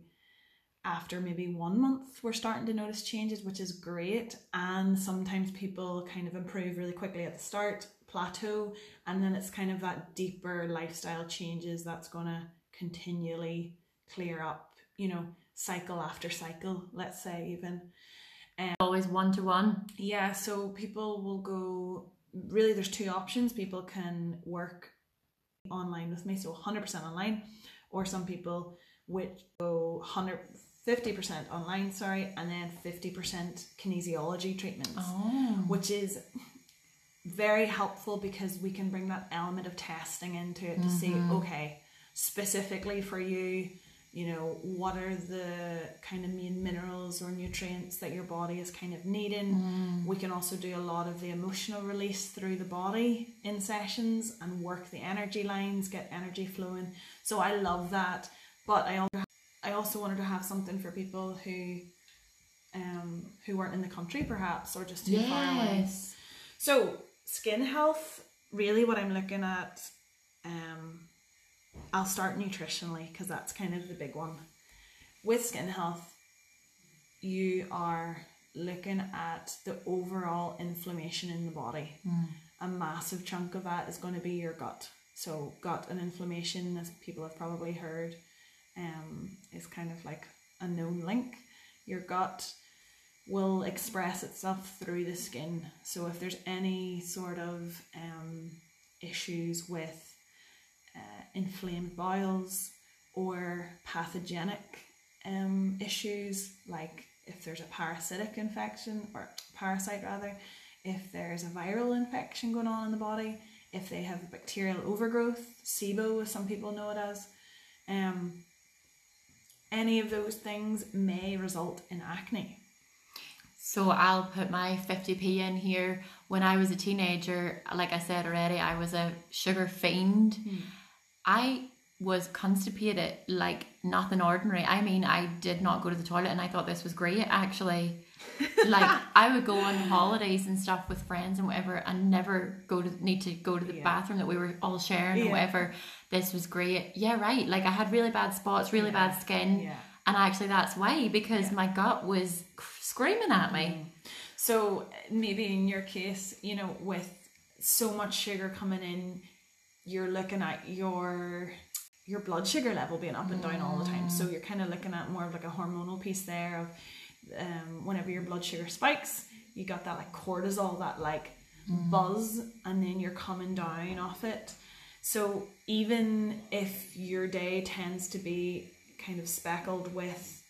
after maybe one month we're starting to notice changes which is great and sometimes people kind of improve really quickly at the start plateau and then it's kind of that deeper lifestyle changes that's going to continually clear up you know cycle after cycle let's say even Always one to one. yeah, so people will go really there's two options. People can work online with me, so 100% online, or some people which go 150% online, sorry, and then 50% kinesiology treatments, Oh. which is very helpful because we can bring that element of testing into it to see mm-hmm. okay, specifically for you, you know, what are the kind of main minerals or nutrients that your body is kind of needing. We can also do a lot of the emotional release through the body in sessions and work the energy lines, get energy flowing. So I love that. But I also I also wanted to have something for people who um who weren't in the country perhaps or just too far away. So, skin health, really what I'm looking at, um, I'll start nutritionally because that's kind of the big one. With skin health, you are looking at the overall inflammation in the body. A massive chunk of that is going to be your gut. So, gut and inflammation, as people have probably heard, um, is kind of like a known link. Your gut will express itself through the skin. So if there's any sort of um, issues with uh, inflamed bowels or pathogenic um, issues, like if there's a parasitic infection or parasite rather, if there's a viral infection going on in the body, if they have bacterial overgrowth, SIBO as some people know it as, um, any of those things may result in acne. So I'll put my 50p in here. When I was a teenager, like I said already, I was a sugar fiend. I was constipated like nothing ordinary. I mean, I did not go to the toilet and I thought this was great actually. like I would go on holidays and stuff with friends and whatever and never go to need to go to the Yeah. bathroom that we were all sharing Yeah. and whatever. This was great. Yeah, right. Like I had really bad spots, really Yeah. bad skin. Yeah. And actually that's why because my gut was screaming at me. Mm-hmm. So maybe in your case, you know, with so much sugar coming in, you're looking at your your blood sugar level being up and down all the time. So you're kind of looking at more of like a hormonal piece there of um, whenever your blood sugar spikes, you got that like cortisol, that like buzz, and then you're coming down off it. So even if your day tends to be kind of speckled with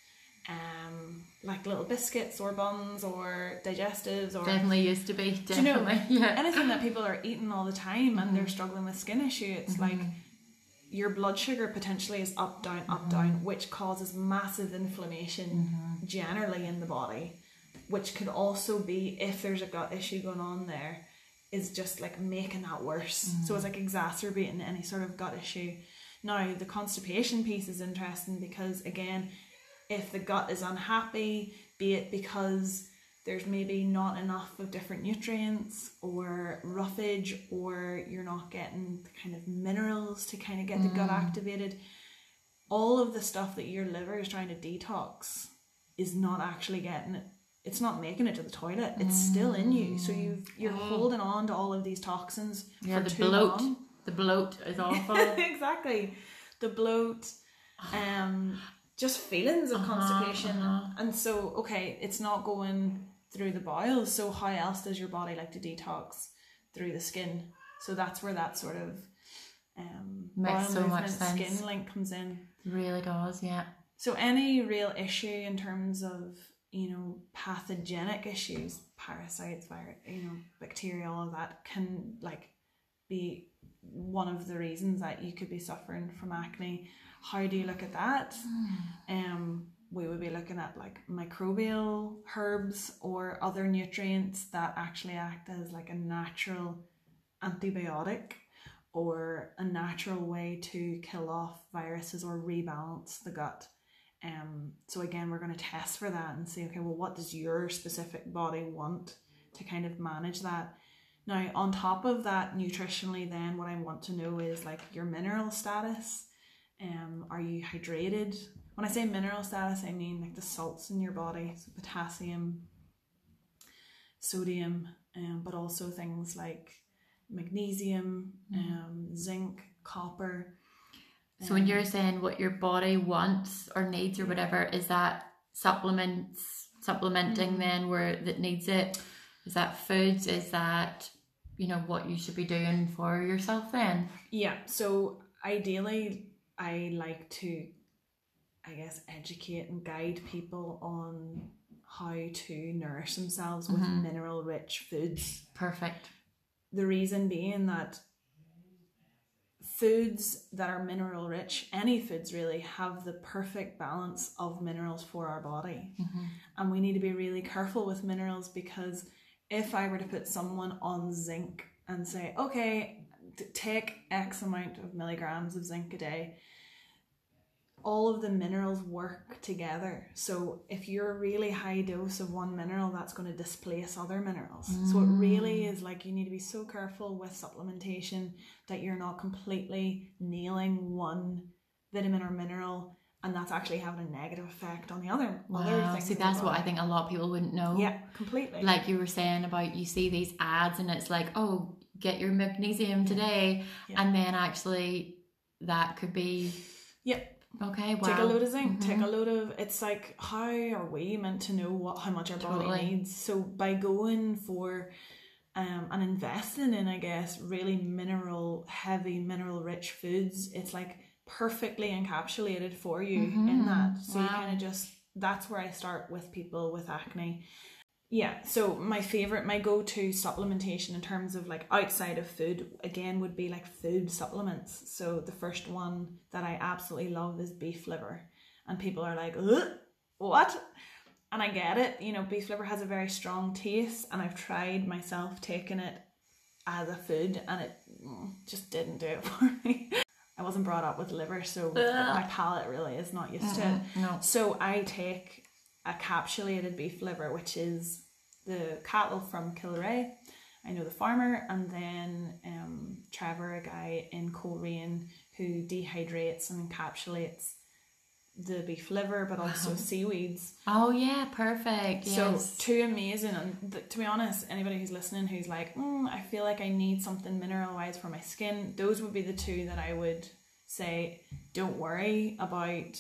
um, like little biscuits or buns or digestives or Definitely used to be. do you know yeah. anything that people are eating all the time and they're mm-hmm. struggling with skin issue, it's mm-hmm. like your blood sugar potentially is up, down, up, mm-hmm. down, which causes massive inflammation generally in the body, which could also be if there's a gut issue going on there, is just like making that worse. So it's like exacerbating any sort of gut issue. Now the constipation piece is interesting because again, if the gut is unhappy, be it because there's maybe not enough of different nutrients or roughage or you're not getting the kind of minerals to kind of get the gut activated all of the stuff that your liver is trying to detox is not actually getting it. It's not making it to the toilet. It's still in you. So you you're holding on to all of these toxins Yeah, for the too bloat. long. The bloat is awful. exactly. The bloat um just feelings of Uh-huh, constipation. uh-huh. And so, okay, it's not going through the bowels. So how else does your body like to detox through the skin? So that's where that sort of um, Makes so much sense. skin link comes in. Really does, yeah. So any real issue in terms of you know pathogenic issues, parasites, virus, you know, bacteria, all of that can like be one of the reasons that you could be suffering from acne. How do you look at that? Um, we would be looking at like microbial herbs or other nutrients that actually act as like a natural antibiotic or a natural way to kill off viruses or rebalance the gut. Um, so again, we're going to test for that and see, okay, well, what does your specific body want to kind of manage that? Now, on top of that, nutritionally, then what I want to know is like your mineral status. Um, are you hydrated? When I say mineral status, I mean like the salts in your body, so potassium, sodium, um, but also things like magnesium, um, zinc, copper. So when um, you're saying what your body wants or needs or whatever, is that supplements supplementing Mm. then where that needs it? Is that foods? Is that you know what you should be doing for yourself then? Yeah, so ideally, I like to, I guess, educate and guide people on how to nourish themselves with Mhm. mineral rich foods. Perfect. The reason being that foods that are mineral rich, any foods really, have the perfect balance of minerals for our body. Mhm. And we need to be really careful with minerals because if I were to put someone on zinc and say, okay, take X amount of milligrams of zinc a day, all of the minerals work together. So if you're a really high dose of one mineral, that's going to displace other minerals. So it really mm. is like you need to be so careful with supplementation that you're not completely nailing one vitamin or mineral and that's actually having a negative effect on the other other Wow. things. See, that's what I think a lot of people wouldn't know. Yeah, completely. Like you were saying about you see these ads and it's like, oh, get your magnesium today, Yeah. and then actually that could be yep okay. Wow. take a load of zinc. Take Mhm. a load of. It's like how are we meant to know what how much our body Totally. needs? So by going for. Um, and investing in, I guess, really mineral heavy, mineral rich foods, it's like perfectly encapsulated for you in Mhm. that. So you kind of just that's where I start with people with acne. Yeah, so my favorite, my go to supplementation in terms of like outside of food, again, would be like food supplements. So the first one that I absolutely love is beef liver. And people are like, what? And I get it, you know, beef liver has a very strong taste, and I've tried myself taking it as a food, and it mm, just didn't do it for me. I wasn't brought up with liver, so my palate really is not used to it. No. So I take a capsulated beef liver, which is the cattle from Kilrea. I know the farmer, and then um, Trevor, a guy in Coleraine, who dehydrates and encapsulates the beef liver, but also seaweeds. Oh yeah, perfect. So Yes. two amazing, and th- to be honest, anybody who's listening who's like, mm, I feel like I need something mineral wise for my skin, those would be the two that I would say, don't worry about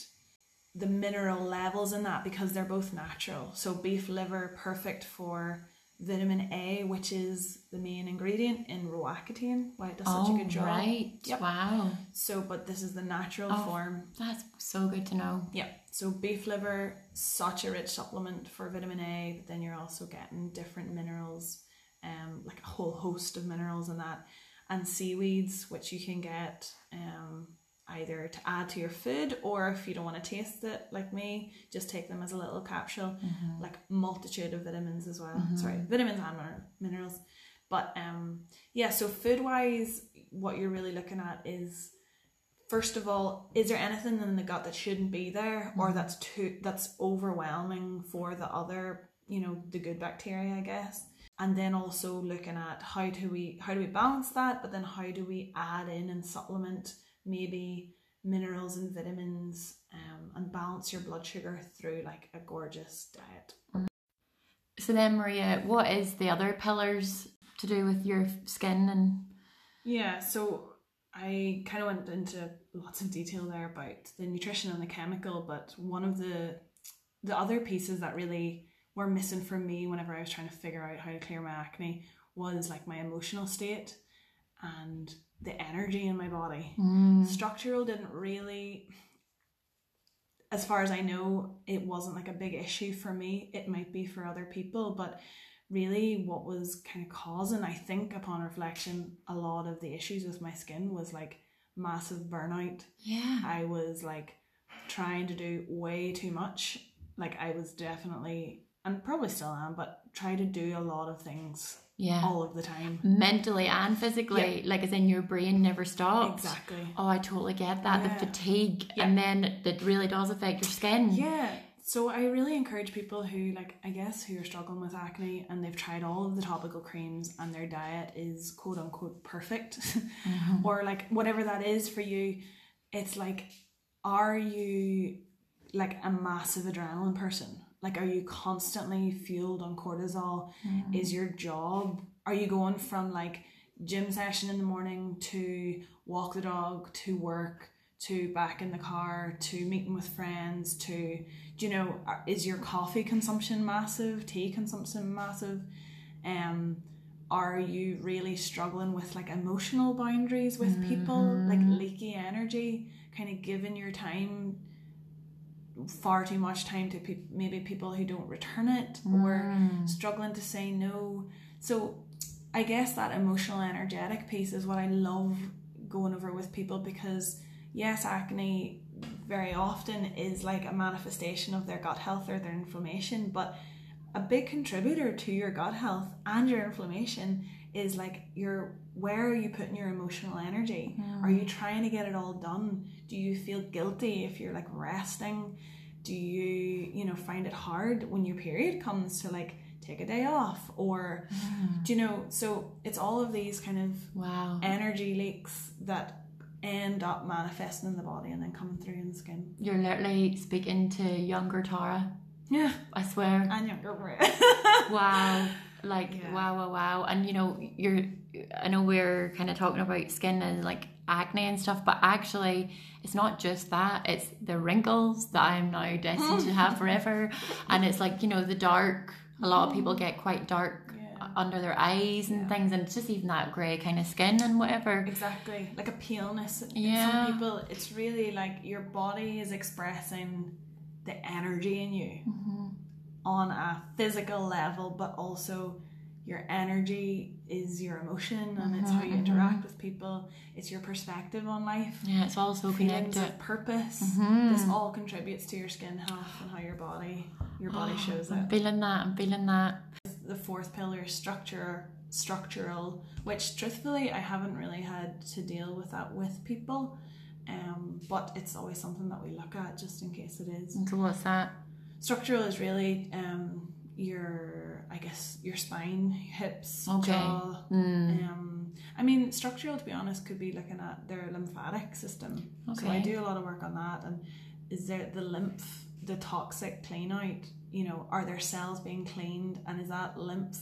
the mineral levels in that because they're both natural. So beef liver, perfect for vitamin A, which is the main ingredient in roaccutane. Why it does such oh a good job. right. Yep. Wow. So, but this is the natural Oh. form. That's so good to know. Yeah, so beef liver, such a rich supplement for vitamin A, but then you're also getting different minerals, um, like a whole host of minerals in that, and seaweeds, which you can get um, either to add to your food or if you don't want to taste it, like me, just take them as a little capsule, mm-hmm. like multitude of vitamins as well. Mm-hmm. Sorry, vitamins and minerals. But um, yeah, so food wise, what you're really looking at is first of all, is there anything in the gut that shouldn't be there or mm-hmm. that's too that's overwhelming for the other, you know, the good bacteria, I guess. And then also looking at how do we how do we balance that, but then how do we add in and supplement maybe minerals and vitamins um, and balance your blood sugar through like a gorgeous diet. So then, Maria, what is the other pillars to do with your skin and Yeah, so I kind of went into lots of detail there about the nutrition and the chemical, but one of the the other pieces that really were missing for me whenever I was trying to figure out how to clear my acne was like my emotional state and the energy in my body. Mm. Structural didn't really as far as I know, it wasn't like a big issue for me. It might be for other people, but really what was kind of causing, I think, upon reflection, a lot of the issues with my skin was like massive burnout. Yeah. I was like trying to do way too much. Like I was definitely and probably still am, but try to do a lot of things Yeah. all of the time. Mentally and physically, like as in your brain never stops. Exactly. Oh, I totally get that. Yeah. The fatigue, Yeah. and then it really does affect your skin. Yeah. So I really encourage people who like I guess who are struggling with acne and they've tried all of the topical creams and their diet is quote unquote perfect Mhm. or like whatever that is for you, it's like are you like a massive adrenaline person? Like are you constantly fueled on cortisol? Mm-hmm. Is your job are you going from like gym session in the morning to walk the dog to work to back in the car to meeting with friends to do you know is your coffee consumption massive tea consumption massive um are you really struggling with like emotional boundaries with people like leaky energy kind of giving your time far too much time to pe- maybe people who don't return it or Mm. struggling to say no. So i guess that emotional energetic piece is what i love going over with people because yes acne very often is like a manifestation of their gut health or their inflammation but a big contributor to your gut health and your inflammation is like your where are you putting your emotional energy? Are you trying to get it all done do you feel guilty if you're like resting do you you know find it hard when your period comes to like take a day off or mm. do you know so it's all of these kind of Wow. energy leaks that end up manifesting in the body and then coming through in the skin You're literally speaking to younger Tara. yeah I swear. and younger Maria. wow. Like Yeah. wow, wow, wow. And you know, you're I know we're kind of talking about skin and like acne and stuff, but actually it's not just that. It's the wrinkles that I'm now destined to have forever. And it's like, you know, the dark a lot of people get quite dark Yeah. under their eyes and Yeah. things and it's just even that grey kind of skin and whatever. Exactly, like a paleness. Yeah. Some people, it's really like your body is expressing the energy in you Mhm. on a physical level, but also your energy is your emotion and it's how you Mhm, interact with people. It's your perspective on life. Yeah, it's all so Feelings connected. of purpose. Mhm. This all contributes to your skin health and how your body your body Oh, shows I'm it. feeling that, I'm feeling that. the fourth pillar is structure structural which truthfully i haven't really had to deal with that with people um, but it's always something that we look at just in case it is so what's that? structural is really um, your i guess your spine hips Okay. jaw Mm. um, I mean, structural, to be honest, could be looking at their lymphatic system. Okay. So I do a lot of work on that. And is there the lymph, the toxic clean out? You know, are there cells being cleaned, and is that lymph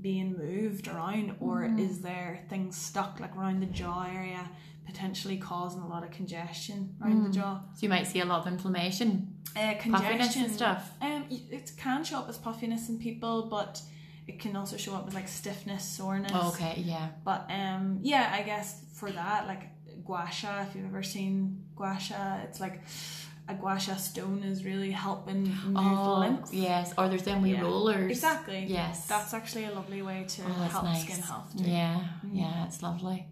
being moved around, or Mm. is there things stuck like around the jaw area, potentially causing a lot of congestion around the Mm. jaw? So you might see a lot of inflammation, Uh, congestion and stuff. um, it can show up as puffiness in people, but it can also show up as like stiffness, soreness. Oh, okay, yeah. But um, yeah, I guess for that, like gua sha, if you've ever seen gua sha, it's like a gua sha stone is really helping move Oh, lymph. yes. Or there's them wee Yeah. rollers. Exactly. Yes. That's actually a lovely way to Oh, help nice. skin health too. Yeah, Mm. yeah, it's lovely.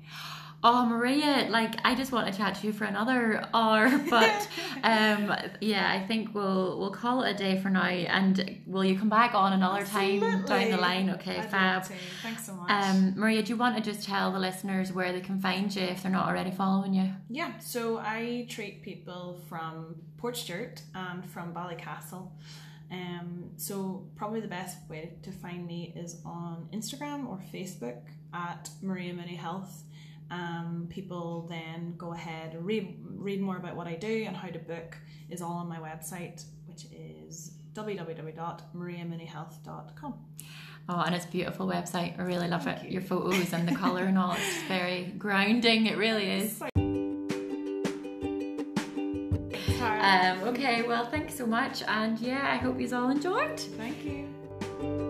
Oh, Maria, like I just want to chat to you for another hour, but um, yeah, I think we'll we'll call it a day for now. And will you come back on another time down the line? Okay, I'd fab. Thanks so much. Um, Maria, do you want to just tell the listeners where they can find you if they're not already following you? Yeah, so I treat people from Portstewart and from Ballycastle. Um, so probably the best way to find me is on Instagram or Facebook at Maria Mooney Health. Um, people then go ahead and read read more about what I do and how to book is all on my website, which is www.mariamooneyhealth.com. Oh, and it's a beautiful website. I really love Thank it. you. Your photos and the colour and all. It's very grounding. It really is. Um, okay, well, thanks so much. And yeah, I hope you all enjoyed. Thank you.